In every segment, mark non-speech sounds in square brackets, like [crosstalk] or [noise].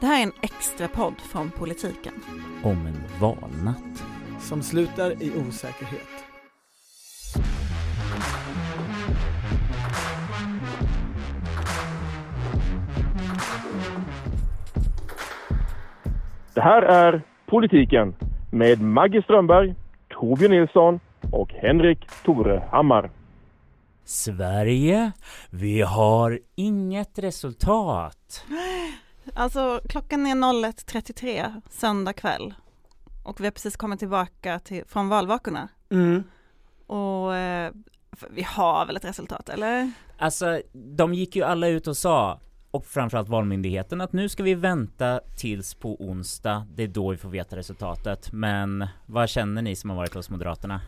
Det här är en extra podd från Politiken. Om en valnatt. Som slutar i osäkerhet. Det här är Politiken med Maggie Strömberg, Torbjörn Nilsson och Henrik Torehammar. Sverige, vi har inget resultat. [gasps] Alltså klockan är 01.33 söndag kväll och vi har precis kommit tillbaka till, från valvakorna. Mm. Och eh, vi har väl ett resultat eller? Alltså, de gick ju alla ut och sa, och framförallt Valmyndigheten, att nu ska vi vänta tills på onsdag. Det är då vi får veta resultatet. Men vad känner ni som har varit hos Moderaterna?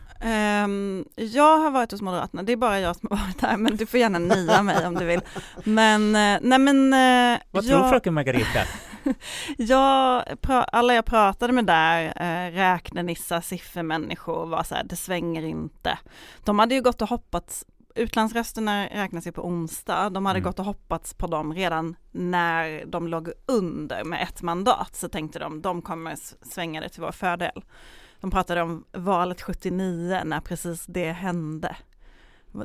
Um, jag har varit hos Moderaterna, det är bara jag som har varit här, men du får gärna nia mig om du vill. Men, uh, nej men... Uh, Vad jag, tror fröken Margareta? [laughs] jag, alla jag pratade med där, uh, räknenissar, siffermänniskor var så här, det svänger inte. De hade ju gått och hoppats Utlandsrösterna räknas ju på onsdag, de hade Mm. gått och hoppats på dem redan när de låg under med ett mandat, så tänkte de, de kommer svänga det till vår fördel. De pratade om valet 79 när precis det hände.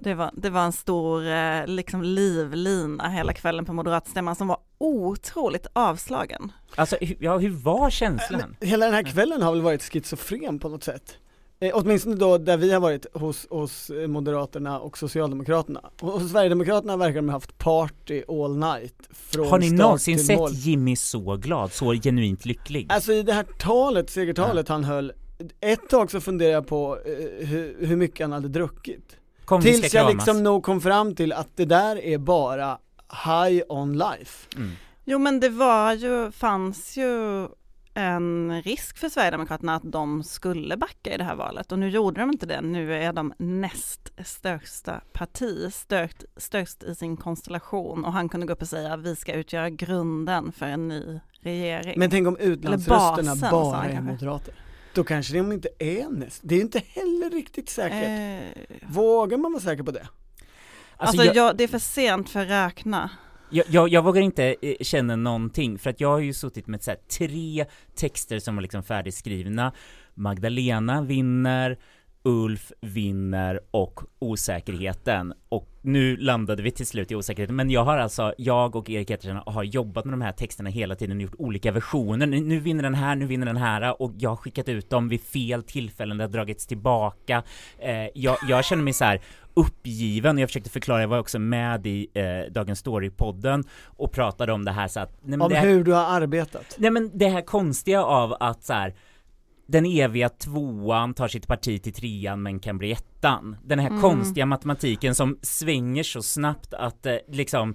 Det var, det var en stor eh, liksom livlina hela kvällen på moderatstämman som var otroligt avslagen. Alltså, ja, hur var känslan? Men hela den här kvällen har väl varit schizofren på något sätt? Eh, åtminstone då där vi har varit hos, hos eh, Moderaterna och Socialdemokraterna. Och hos Sverigedemokraterna verkar de ha haft party all night från Har ni start någonsin till sett mål. Jimmy så glad, så genuint lycklig? Alltså i det här talet, segertalet han höll, ett tag så funderade jag på eh, hur, hur mycket han hade druckit. Kom, Tills jag liksom nog kom fram till att det där är bara high on life. Mm. Jo men det var ju, fanns ju en risk för Sverigedemokraterna att de skulle backa i det här valet och nu gjorde de inte det. Nu är de näst största parti, störst, störst i sin konstellation och han kunde gå upp och säga vi ska utgöra grunden för en ny regering. Men tänk om utlandsrösterna basen, bara är moderater. Då kanske de inte är näst, det är inte heller riktigt säkert. eh, Vågar man vara säker på det? alltså jag, jag, det är för sent för att räkna jag, jag, jag vågar inte eh, känna någonting, för att jag har ju suttit med så här, tre texter som var liksom färdigskrivna. Magdalena vinner, Ulf vinner och osäkerheten. Och nu landade vi till slut i osäkerheten, men jag har alltså, jag och Erik Ettersen har jobbat med de här texterna hela tiden och gjort olika versioner. Nu, nu vinner den här, nu vinner den här och jag har skickat ut dem vid fel tillfällen, det har dragits tillbaka. Eh, jag, jag känner mig så här uppgiven, jag försökte förklara, jag var också med i eh, Dagens Story-podden och pratade om det här så att, nej, Om här, hur du har arbetat? Nej men det här konstiga av att så här, den eviga tvåan tar sitt parti till trean men kan bli ettan. Den här Mm. konstiga matematiken som svänger så snabbt att eh, liksom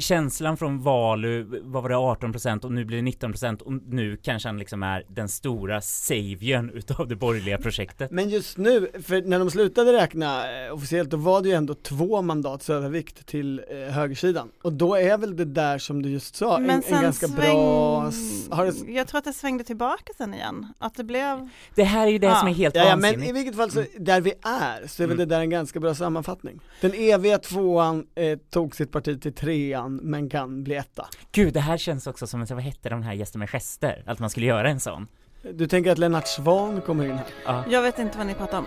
känslan från Valu, vad var det 18% och nu blir det 19% och nu kanske han liksom är den stora saviorn utav det borgerliga projektet. Men just nu, för när de slutade räkna eh, officiellt, då var det ju ändå två mandats övervikt till eh, högersidan. Och då är väl det där som du just sa, en, en ganska bra... s- Har det, Jag tror att det svängde tillbaka sen igen, att det blev Det här är ju det Ja. som är helt ja, ja, vansinnigt. men i vilket fall så, där vi är, så är väl Mm. det där en ganska bra sammanfattning. Den eviga tvåan eh, tog sitt parti till trean, men kan bli etta. Gud, det här känns också som en, vad hette de här gästerna med gester? Att man skulle göra en sån. Du tänker att Lennart Svan kommer in här? Ja. Jag vet inte vad ni pratar om.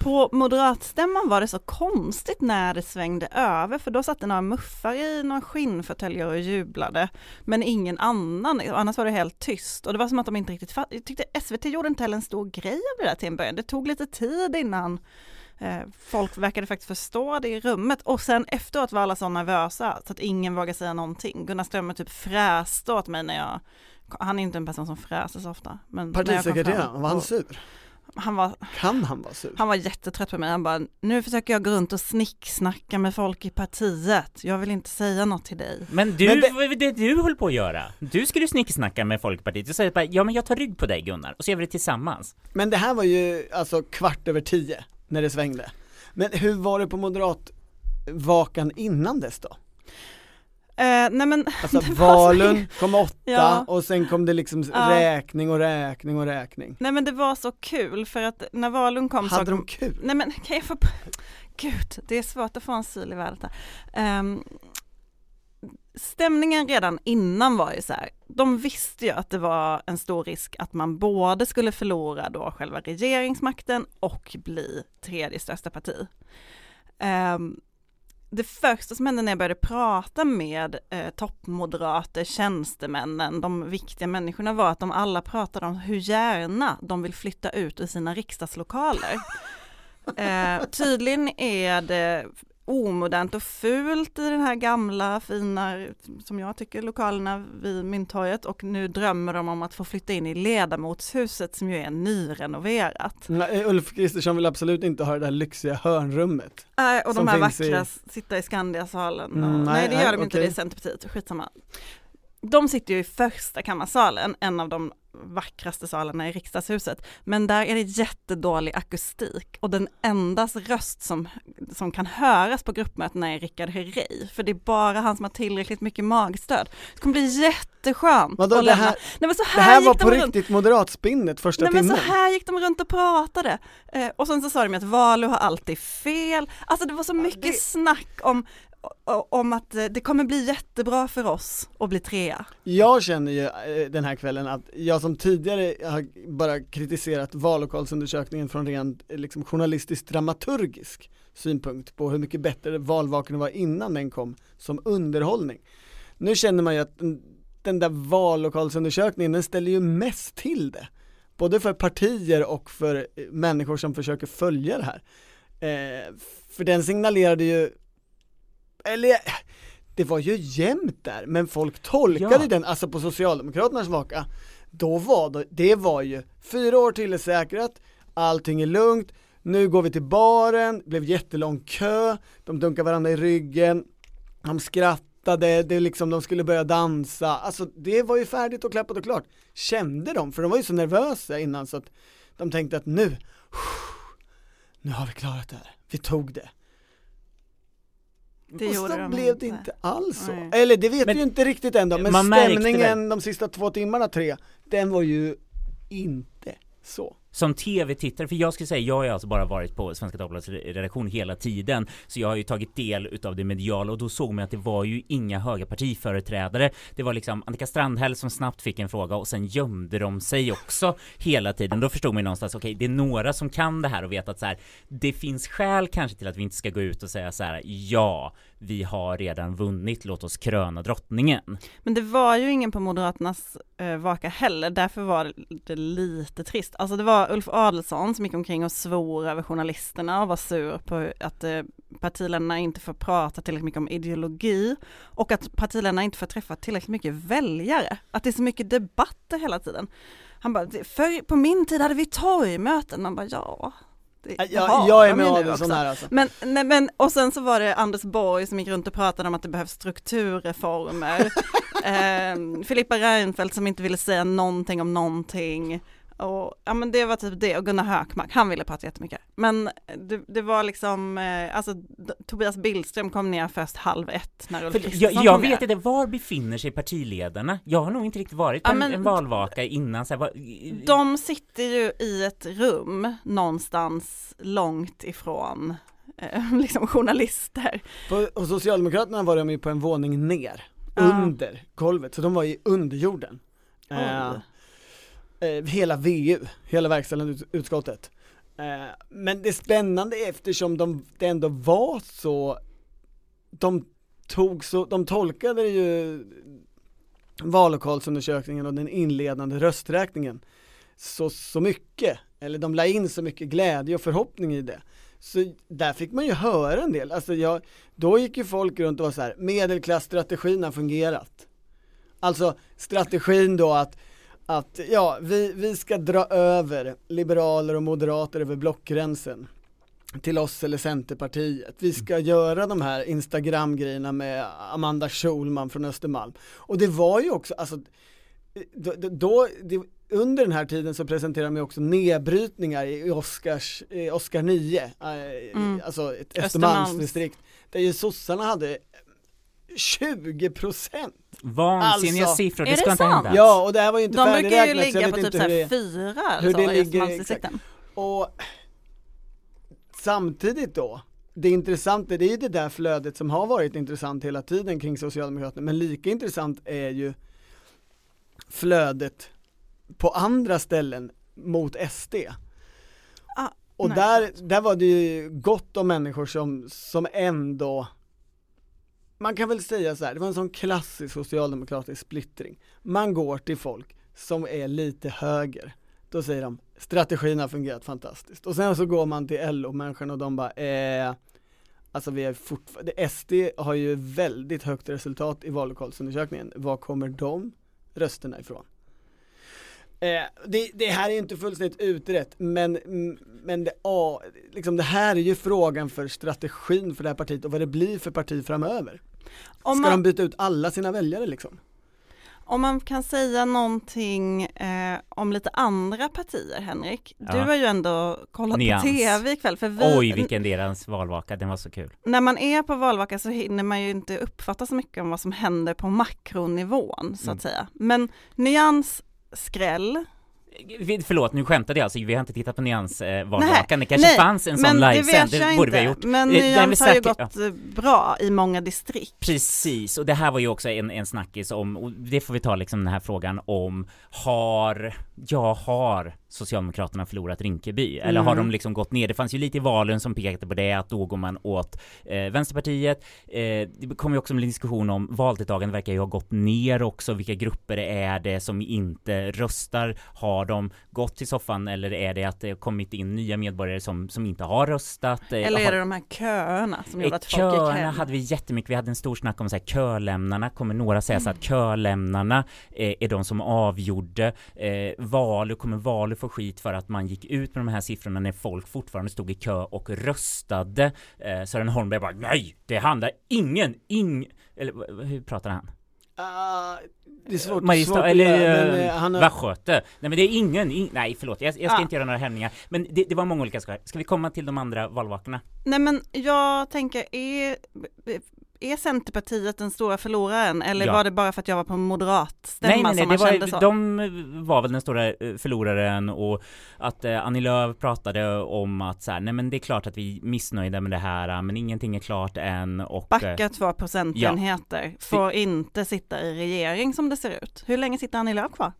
På moderatstämman var det så konstigt när det svängde över för då satt det några muffar i några skinnfåtöljer och jublade men ingen annan, annars var det helt tyst och det var som att de inte riktigt fattade. Jag tyckte SVT gjorde inte heller en stor grej av det där till en början. Det tog lite tid innan eh, folk verkade faktiskt förstå det i rummet och sen efteråt var alla så nervösa så att ingen vågade säga någonting. Gunnar Strömmer typ fräste åt mig när jag han är inte en person som fräser så ofta. Men Partisekreteraren, var han sur? Han var, Kan han vara sur? han var jättetrött på mig, han bara, nu försöker jag gå runt och snicksnacka med folk i partiet, jag vill inte säga något till dig. Men du, Men det- det du höll på att göra? Du skulle snicksnacka med Folkpartiet och säga bara, ja men jag tar rygg på dig Gunnar, och så gör vi det tillsammans. Men det här var ju alltså kvart över tio när det svängde. Men hur var det på moderatvakan innan dess då? Eh, nej men, [laughs] Alltså var så- kom åtta Ja. och sen kom det liksom Ja. räkning och räkning och räkning. nej men det var så kul för att när Valund kom Hade så de kul? Nej men kan jag få, [laughs] gud det är svårt att få en syl i världen här. Ehm, stämningen redan innan var ju så här, de visste ju att det var en stor risk att man både skulle förlora då själva regeringsmakten och bli tredje största parti. Ehm, det första som hände när jag började prata med eh, toppmoderater, tjänstemännen, de viktiga människorna var att de alla pratade om hur gärna de vill flytta ut ur sina riksdagslokaler. [laughs] Eh, tydligen är det omodernt och fult i den här gamla fina, som jag tycker, lokalerna vid Mynttorget och nu drömmer de om att få flytta in i ledamotshuset som ju är nyrenoverat. Nej, Ulf Kristersson vill absolut inte ha det där lyxiga hörnrummet. Nej, och de här finns i- vackra, sitta i Skandiasalen. Mm, nej, nej, det nej, gör de inte, okej. det är Centerpartiet, skitsamma. De sitter ju i första kammarsalen, en av de vackraste salarna i riksdagshuset. Men där är det jättedålig akustik och den endas röst som, som kan höras på gruppmötena är Rickard Herrey. För det är bara han som har tillräckligt mycket magstöd. Det kommer bli jätteskönt Vadå, att det här- Nej, men så Det här, här var på runt. riktigt moderatspinnet första Nej men så timmen. här gick de runt och pratade. Eh, och sen så sa de att Valu har alltid fel. Alltså det var så mycket det- snack om, om att eh, det kommer bli jättebra för oss att bli trea. Jag känner ju eh, den här kvällen att jag som tidigare har bara kritiserat vallokalsundersökningen från rent eh, liksom, journalistisk dramaturgisk synpunkt på hur mycket bättre valvakan var innan den kom som underhållning. Nu känner man ju att den, där vallokalsundersökningen den ställer ju mest till det. Både för partier och för människor som försöker följa det här. Eh, för den signalerade ju, eller det var ju jämnt där, men folk tolkade Ja. den, alltså på Socialdemokraternas vaka, då var det, det var ju fyra år till är säkrat, allting är lugnt, nu går vi till baren, blev jättelång kö, de dunkade varandra i ryggen, de skrattade, det är liksom, de skulle börja dansa, alltså det var ju färdigt och klappat och klart. Kände de, för de var ju så nervösa innan så att de tänkte att nu, nu har vi klarat det här, vi tog det. Det och så de blev det inte alls så. Nej. Eller det vet Men vi ju inte riktigt ändå, men stämningen de sista två timmarna, tre, den var ju inte så. Som tv-tittare, för jag skulle säga, jag har ju alltså bara varit på Svenska Dagbladets redaktion hela tiden, så jag har ju tagit del utav det mediala och då såg man att det var ju inga höga partiföreträdare. Det var liksom Annika Strandhäll som snabbt fick en fråga och sen gömde de sig också hela tiden. Då förstod man ju någonstans, okej, det är några som kan det här och vet att så här, det finns skäl kanske till att vi inte ska gå ut och säga så här, ja, vi har redan vunnit, låt oss kröna drottningen. Men det var ju ingen på Moderaternas eh, vaka heller, därför var det lite trist. Alltså det var Ulf Adelsohn som gick omkring och svor över journalisterna och var sur på att eh, partiledarna inte får prata tillräckligt mycket om ideologi och att partiledarna inte får träffa tillräckligt mycket väljare. Att det är så mycket debatter hela tiden. Han bara, för på min tid hade vi torgmöten. Man bara, ja. Det Jag, jag är med Adelsson här alltså. Men, nej, men, och sen så var det Anders Borg som gick runt och pratade om att det behövs strukturreformer. [laughs] eh, Filippa Reinfeldt som inte ville säga någonting om någonting. Och, ja men det var typ det, och Gunnar Hökmark, han ville prata jättemycket. Men det, det var liksom, eh, alltså Tobias Billström kom ner först halv ett när Ulf För Kristersson jag, jag kom ner. vet inte, var befinner sig partiledarna? Jag har nog inte riktigt varit på Ja, en, men- en valvaka innan så här, vad, De sitter ju i ett rum någonstans långt ifrån eh, [laughs] liksom journalister. På, och Socialdemokraterna var de ju på en våning ner, Ja. under golvet, så de var i underjorden. Eh, Oj eh, hela VU, hela verkställande utskottet. Eh, men det spännande är eftersom de, det ändå var så, de tog så, de tolkade ju vallokalsundersökningen och den inledande rösträkningen så, så mycket, eller de la in så mycket glädje och förhoppning i det. Så där fick man ju höra en del, alltså jag, då gick ju folk runt och var så här, medelklassstrategin har fungerat. Alltså strategin då att, att ja, vi, vi ska dra över liberaler och moderater över blockgränsen till oss eller Centerpartiet. Vi ska mm. göra de här Instagram-grejerna med Amanda Schulman från Östermalm. Och det var ju också, alltså, då, då det, under den här tiden så presenterade de också nedbrytningar i Oscars, i Oscar 9, äh, mm. alltså ett Östermalmsdistrikt, där ju sossarna hade 20 procent. Vansinniga alltså, siffror, det ska inte hända. Ja, och det här var ju inte. De brukar ju ligga på typ såhär fyra, hur det ligger, Och samtidigt då, det intressanta, det är ju det där flödet som har varit intressant hela tiden kring Socialdemokraterna, men lika intressant är ju flödet på andra ställen mot SD. Ah, och där, där var det ju gott om människor som, som ändå man kan väl säga så här, det var en sån klassisk socialdemokratisk splittring. Man går till folk som är lite höger. Då säger de, strategin har fungerat fantastiskt. Och sen så går man till LO-människorna och de bara, eh, alltså vi är fortfarande, SD har ju väldigt högt resultat i vallokalsundersökningen. Var kommer de rösterna ifrån? Eh, det, det, här är inte fullständigt utrett, men, men det, ah, liksom det här är ju frågan för strategin för det här partiet och vad det blir för parti framöver. Ska man, de byta ut alla sina väljare liksom? Om man kan säga någonting eh, om lite andra partier Henrik, ja. du har ju ändå kollat Nyans. på tv ikväll. För vi, Oj vilken deras valvaka, den var så kul. När man är på valvaka så hinner man ju inte uppfatta så mycket om vad som händer på makronivån så att mm. säga. Men Nyans skräll Förlåt, nu skämtade jag, alltså, vi har inte tittat på Nyans eh, det kanske nej, fanns en sån livesänd, det borde vi ha gjort. Men eh, Nyans har ju gått ja. bra i många distrikt. Precis, och det här var ju också en, en snackis om, och det får vi ta liksom den här frågan om, har, jag har Socialdemokraterna förlorat Rinkeby? Eller mm. har de liksom gått ner? Det fanns ju lite i valen som pekade på det, att då går man åt eh, Vänsterpartiet. Eh, det kom ju också en diskussion om valdeltagandet verkar ju ha gått ner också. Vilka grupper är det som inte röstar? Har de gått till soffan eller är det att det kommit in nya medborgare som, som inte har röstat? Eh, eller är det de här köerna som gjorde att folk gick hem? Köerna hade vi jättemycket. Vi hade en stor snack om så här, kölämnarna. Kommer några säga mm. så att kölämnarna eh, är de som avgjorde eh, val? Kommer val få skit för att man gick ut med de här siffrorna när folk fortfarande stod i kö och röstade. Eh, Sören Holmberg bara nej, det handlar ingen, ing, eller hur pratar han? Uh, det är svårt, Marista, svårt eller men, uh, han har... Västgöte. Nej men det är ingen, in, nej förlåt, jag, jag ska ah. inte göra några hämningar. Men det, det var många olika saker. Ska vi komma till de andra valvakorna? Nej men jag tänker, är, är Centerpartiet den stora förloraren eller ja. var det bara för att jag var på moderatstämma nej, nej, nej, som man var, kände så? De var väl den stora eh, förloraren och att eh, Annie Lööf pratade om att så här, nej men det är klart att vi är missnöjda med det här men ingenting är klart än och Backa eh, två procentenheter, ja. får inte sitta i regering som det ser ut. Hur länge sitter Annie Lööf kvar?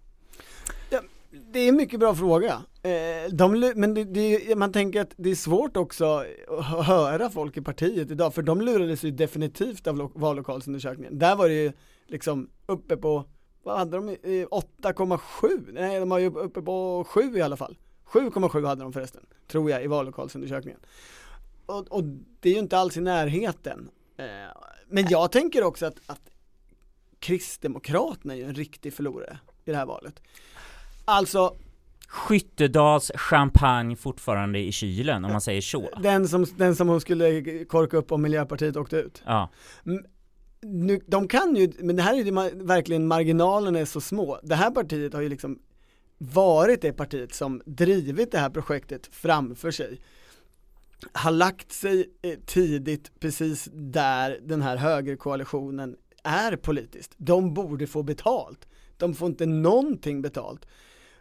Det är en mycket bra fråga. Eh, de, men det, det, man tänker att det är svårt också att höra folk i partiet idag, för de lurades ju definitivt av vallokalsundersökningen. Där var det ju liksom uppe på, vad hade de, 8,7? Nej, de var ju uppe på 7 i alla fall. 7,7 hade de förresten, tror jag, i vallokalsundersökningen. Och, och det är ju inte alls i närheten. Eh, men jag tänker också att, att Kristdemokraterna är ju en riktig förlorare i det här valet. Alltså Skyttedals champagne fortfarande i kylen om man säger så. Den som, den som hon skulle korka upp om Miljöpartiet åkte ut. Ja. Nu, de kan ju, men det här är ju verkligen marginalerna är så små. Det här partiet har ju liksom varit det partiet som drivit det här projektet framför sig. Har lagt sig eh, tidigt precis där den här högerkoalitionen är politiskt. De borde få betalt. De får inte någonting betalt.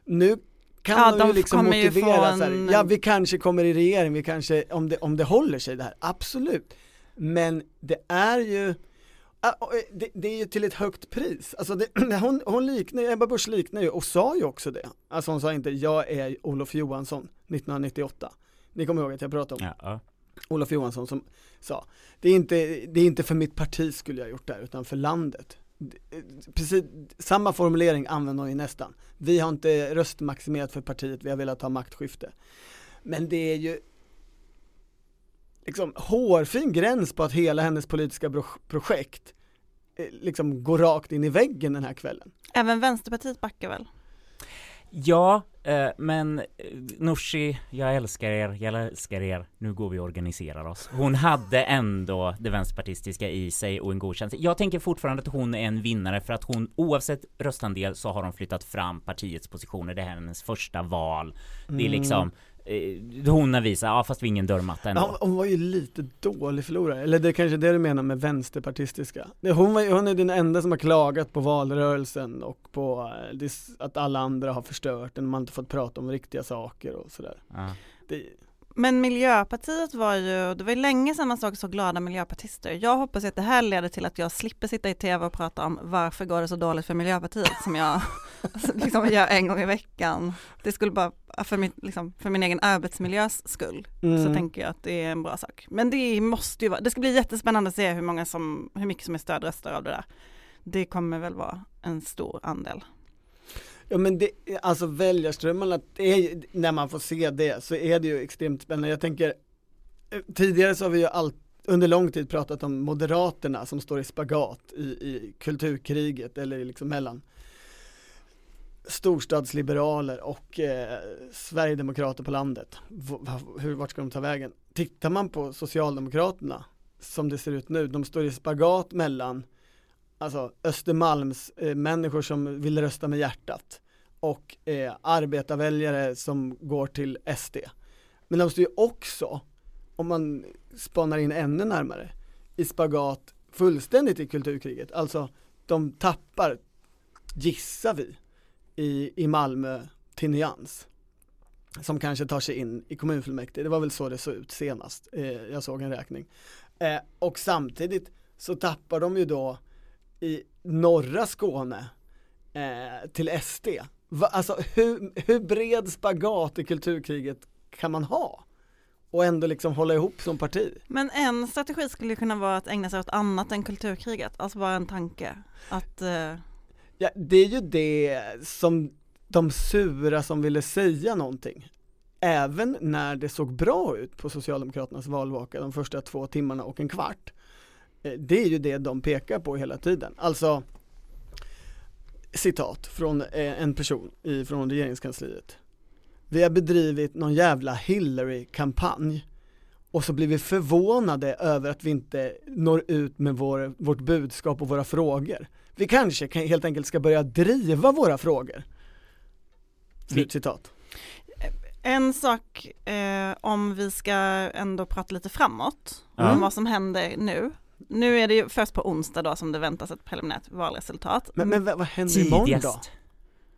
Nu kan ja, de ju liksom motivera så här, ja vi kanske kommer i regering, vi kanske, om det, om det håller sig det här, absolut. Men det är ju, det, det är ju till ett högt pris. Alltså det, [clears throat] hon, hon liknar, Ebba Busch liknar ju och sa ju också det. Alltså hon sa inte, jag är Olof Johansson 1998. Ni kommer ihåg att jag pratade om ja. Olof Johansson som sa det är, inte, det är inte för mitt parti skulle jag gjort det här utan för landet. Precis samma formulering använder hon ju nästan. Vi har inte röstmaximerat för partiet, vi har velat ha maktskifte. Men det är ju liksom hårfin gräns på att hela hennes politiska projekt eh, liksom går rakt in i väggen den här kvällen. Även Vänsterpartiet backar väl? Ja, eh, men eh, Nooshi, jag älskar er, jag älskar er, nu går vi och organiserar oss. Hon hade ändå det vänsterpartistiska i sig och en god känsla. Jag tänker fortfarande att hon är en vinnare för att hon oavsett röstandel så har hon flyttat fram partiets positioner. Det här är hennes första val. Det är liksom, eh, hon har visat, ja fast vi är ingen dörrmatta ändå. Ja, hon var ju lite dålig förlorare, eller det är kanske det du menar med vänsterpartistiska. Hon, var, hon är den enda som har klagat på valrörelsen och på eh, att alla andra har förstört den, man har inte fått prata om riktiga saker och sådär. Ja. Det, Men Miljöpartiet var ju, det var ju länge sedan man såg så glada miljöpartister. Jag hoppas att det här leder till att jag slipper sitta i tv och prata om varför går det så dåligt för Miljöpartiet som jag [laughs] liksom gör en gång i veckan. Det skulle bara, för min, liksom, för min egen arbetsmiljös skull, så Mm. tänker jag att det är en bra sak. Men det måste ju vara, det ska bli jättespännande att se hur många som, hur mycket som är stödröster av det där. Det kommer väl vara en stor andel. Ja men det, alltså väljarströmmarna, det är, när man får se det så är det ju extremt spännande. Jag tänker, eh, tidigare så har vi ju allt, under lång tid pratat om Moderaterna som står i spagat i, i kulturkriget eller liksom mellan storstadsliberaler och eh, Sverigedemokrater på landet. V- hur, vart ska de ta vägen? Tittar man på Socialdemokraterna som det ser ut nu, de står i spagat mellan alltså Östermalms eh, människor som vill rösta med hjärtat och eh, arbetarväljare som går till SD. Men de står ju också, om man spanar in ännu närmare, i spagat fullständigt i kulturkriget. Alltså de tappar, gissar vi, i, i Malmö till Nyans. Som kanske tar sig in i kommunfullmäktige. Det var väl så det såg ut senast. Eh, jag såg en räkning. Eh, och samtidigt så tappar de ju då i norra Skåne eh, till SD. Va, alltså hur, hur bred spagat i kulturkriget kan man ha? Och ändå liksom hålla ihop som parti. Men en strategi skulle kunna vara att ägna sig åt annat än kulturkriget, alltså bara en tanke. Att eh, Ja, det är ju det som de sura som ville säga någonting. Även när det såg bra ut på Socialdemokraternas valvaka de första två timmarna och en kvart. Eh, Det är ju det de pekar på hela tiden. Alltså citat från eh, en person från regeringskansliet. Vi har bedrivit någon jävla Hillary-kampanj och så blir vi förvånade över att vi inte når ut med vår, vårt budskap och våra frågor. Vi kanske kan, helt enkelt ska börja driva våra frågor. Slutcitat. En sak eh, om vi ska ändå prata lite framåt, Ja. om vad som händer nu. Nu är det ju först på onsdag då som det väntas ett preliminärt valresultat. Men, men vad, händer imorgon då? Tidigast.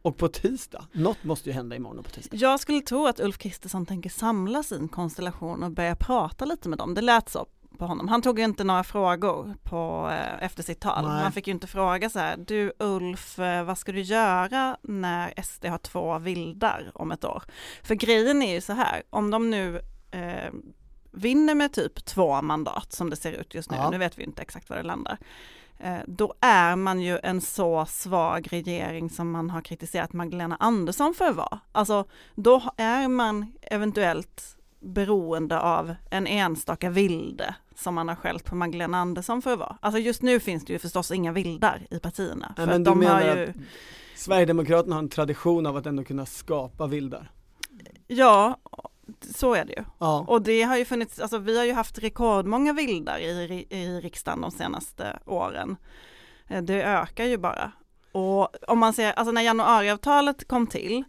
Och på tisdag? Något måste ju hända imorgon och på tisdag. Jag skulle tro att Ulf Kristersson tänker samla sin konstellation och börja prata lite med dem. Det lät så på honom. Han tog ju inte några frågor på, eh, efter sitt tal. Nej. Man fick ju inte fråga så här, du Ulf, eh, vad ska du göra när SD har två vildar om ett år? För grejen är ju så här, om de nu eh, vinner med typ två mandat som det ser ut just nu, Ja. nu vet vi inte exakt var det landar, eh, då är man ju en så svag regering som man har kritiserat Magdalena Andersson för att vara. Alltså då är man eventuellt beroende av en enstaka vilde som man har skällt på Magdalena Andersson för att vara. Alltså just nu finns det ju förstås inga vildar i partierna. För men du de menar har ju, att Sverigedemokraterna har en tradition av att ändå kunna skapa vildar? ja, så är det ju. Ja. Och det har ju funnits, alltså vi har ju haft rekordmånga vildar i, i riksdagen de senaste åren. Eh, Det ökar ju bara. Och om man ser, alltså när januariavtalet kom till,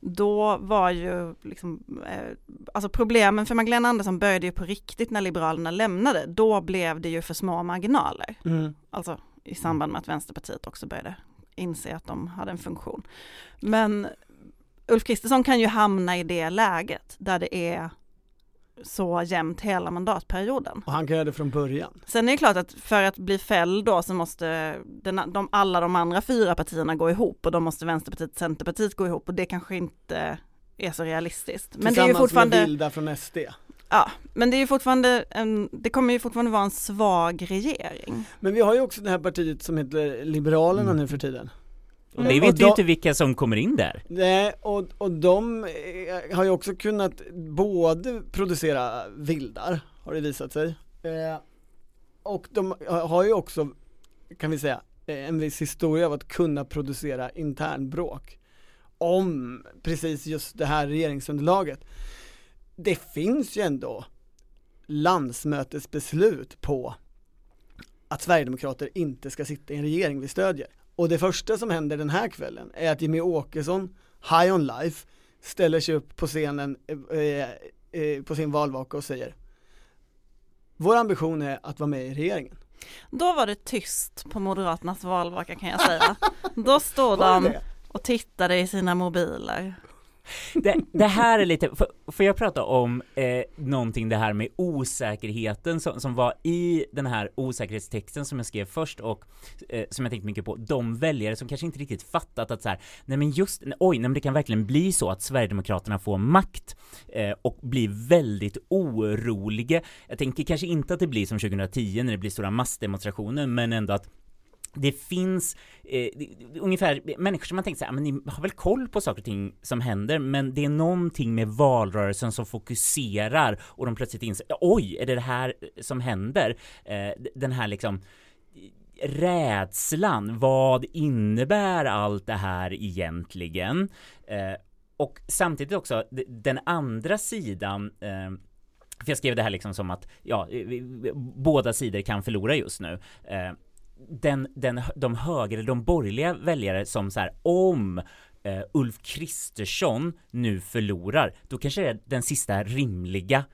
då var ju liksom, eh, alltså problemen för Magdalena Andersson började ju på riktigt när Liberalerna lämnade. Då blev det ju för små marginaler. Mm. Alltså i samband med att Vänsterpartiet också började inse att de hade en funktion. Men Ulf Kristersson kan ju hamna i det läget där det är så jämnt hela mandatperioden. Och han kan göra det från början. Sen är det klart att för att bli fälld då så måste den, de, alla de andra fyra partierna gå ihop och då måste Vänsterpartiet och Centerpartiet gå ihop och det kanske inte är så realistiskt. Men det är ju fortfarande, med Vilda från SD. ja, men det är ju fortfarande, en, det kommer ju fortfarande vara en svag regering. Men vi har ju också det här partiet som heter Liberalerna Mm. nu för tiden. Och det Och vet då- ju inte vilka som kommer in där. Nej, och, och de eh, har ju också kunnat både producera vildar, har det visat sig. Eh, och de har ju också, kan vi säga, eh, en viss historia av att kunna producera internbråk. Om precis just det här regeringsunderlaget. Det finns ju ändå landsmötesbeslut på att Sverigedemokrater inte ska sitta i en regering vi stödjer. Och det första som händer den här kvällen är att Jimmy Åkesson, High on Life, ställer sig upp på scenen eh, eh, eh, på sin valvaka och säger Vår ambition är att vara med i regeringen. Då var det tyst på Moderaternas valvaka kan jag säga. Då stod de och tittade i sina mobiler. Det, det här är lite, får, jag prata om eh, någonting det här med osäkerheten som, som var i den här osäkerhetstexten som jag skrev först och eh, som jag tänkte mycket på, de väljare som kanske inte riktigt fattat att så här, nej men just, oj, nej men det kan verkligen bli så att Sverigedemokraterna får makt eh, och blir väldigt oroliga. Jag tänker kanske inte att det blir som 2010 när det blir stora massdemonstrationer, men ändå att det finns eh, ungefär människor som man tänker så här, ah, men ni har väl koll på saker och ting som händer, men det är någonting med valrörelsen som fokuserar och de plötsligt inser, oj, är det det här eh, som händer? Eh, den här liksom rädslan, vad innebär allt det här egentligen? Eh, och samtidigt också den andra sidan eh, för jag skrev det här liksom som att, ja, båda sidor kan förlora just nu. Eh, den, den, de höger, eller de borgerliga väljare som så här, om eh, Ulf Kristersson nu förlorar, då kanske det är den sista rimliga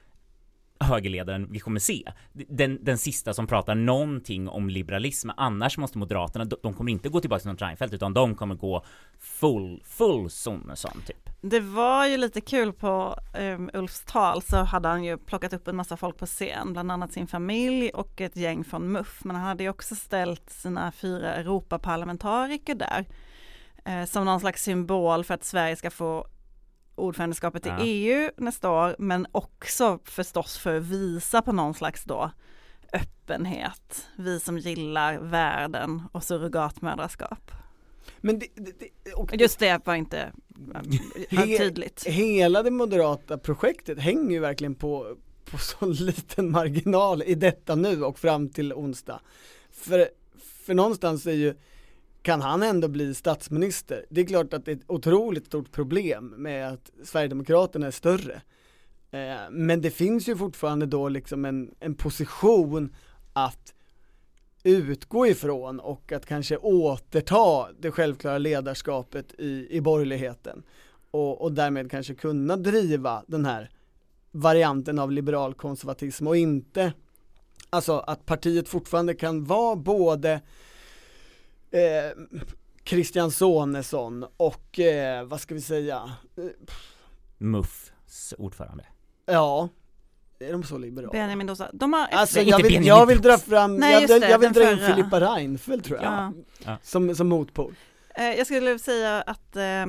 högerledaren vi kommer se. Den, den sista som pratar någonting om liberalism. Annars måste Moderaterna, de, de kommer inte gå tillbaka till något Reinfeldt utan de kommer gå full, full Sonesson typ. Det var ju lite kul på um, Ulfs tal så hade han ju plockat upp en massa folk på scen, bland annat sin familj och ett gäng från MUF. Men han hade ju också ställt sina fyra Europaparlamentariker där eh, som någon slags symbol för att Sverige ska få ordförandeskapet Ja. i EU nästa år, men också förstås för att visa på någon slags då öppenhet, vi som gillar världen och surrogatmödraskap. Men det, det, det, och Just det var inte ja, He- tydligt. hela det moderata projektet hänger ju verkligen på, på så [laughs] liten marginal i detta nu och fram till onsdag. För, för någonstans är ju, kan han ändå bli statsminister? Det är klart att det är ett otroligt stort problem med att Sverigedemokraterna är större. Eh, men det finns ju fortfarande då liksom en, en position att utgå ifrån och att kanske återta det självklara ledarskapet i, i borgerligheten. Och, och därmed kanske kunna driva den här varianten av liberal konservatism och inte Alltså att partiet fortfarande kan vara både eh, Christian Sonesson och eh, vad ska vi säga, eh, MUFs ordförande. ja, är de så liberala? Benjamin Dosa, de har Alltså Nej, jag inte vill, jag vill dra fram, Nej, jag, jag vill dra in. Filippa Reinfeldt tror jag, Ja. som, som motpol. Eh, Jag skulle säga att eh,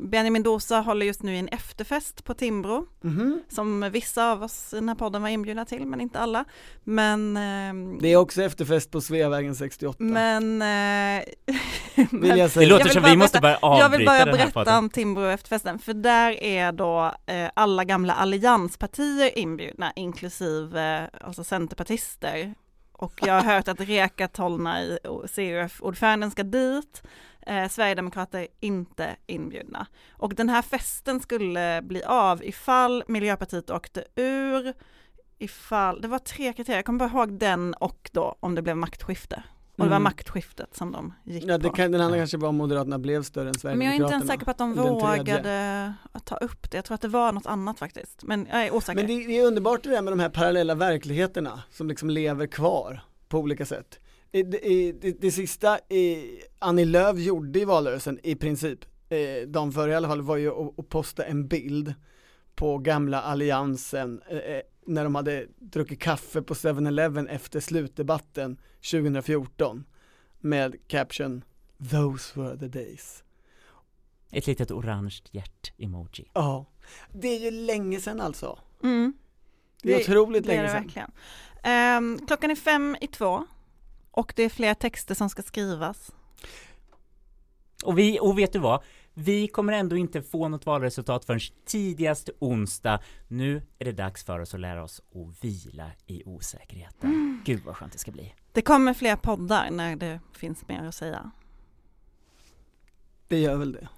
Benjamin Dosa håller just nu i en efterfest på Timbro Mhm. som vissa av oss i den här podden var inbjudna till men inte alla. Men, ehm, Det är också efterfest på Sveavägen 68, men, eh, [laughs] vill jag Det säga. låter vill som bara vi måste börja avbryta jag vill bara berätta om Timbro efterfesten för där är då eh, alla gamla allianspartier inbjudna inklusive alltså centerpartister. Och jag har hört att Reka Tolnai, CUF-ordföranden, ska dit. Eh, Sverigedemokrater är inte inbjudna. Och den här festen skulle bli av ifall Miljöpartiet åkte ur, ifall, det var tre kriterier, jag kommer bara ihåg den och då om det blev maktskifte. Och det var Mm. maktskiftet som de gick Ja det på. kan, den andra kanske var om Moderaterna blev större än Men Sverigedemokraterna. jag är inte ens säker på att de vågade ta upp det. Jag tror att det var något annat faktiskt. Men jag är osäker. Men det, det är underbart det där med de här parallella verkligheterna som liksom lever kvar på olika sätt. Det, det, det sista Annie Lööf gjorde i valrörelsen i princip, eh, dagen före i alla fall, var ju att, att posta en bild på gamla alliansen eh, eh, när de hade druckit kaffe på 7-Eleven efter slutdebatten 2014 med caption Those were the days. Ett litet orange hjärt-emoji. Ja, det är ju länge sedan alltså. Mm. Det är otroligt det länge det sedan. verkligen. Ehm, klockan är fem i två och det är fler texter som ska skrivas. Och, vi, och vet du vad? Vi kommer ändå inte få något valresultat förrän tidigast onsdag. Nu är det dags för oss att lära oss att vila i osäkerheten. Gud vad skönt det ska bli. Det kommer fler poddar när det finns mer att säga. Det gör väl det.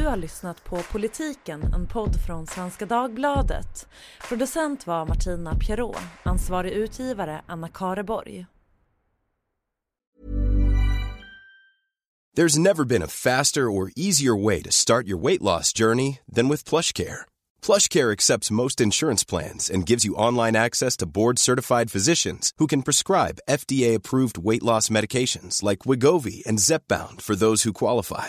Du har lyssnat på Politiken, en podd från Svenska Dagbladet. Producent var Martina Pierrot, ansvarig utgivare Anna Kareborg. There's never been a faster or easier way to start your weight loss journey than with PlushCare. PlushCare accepts most insurance plans and gives you online access to board-certified physicians who can prescribe FDA-approved weight loss medications like Wigovi and Zepbound for those who qualify.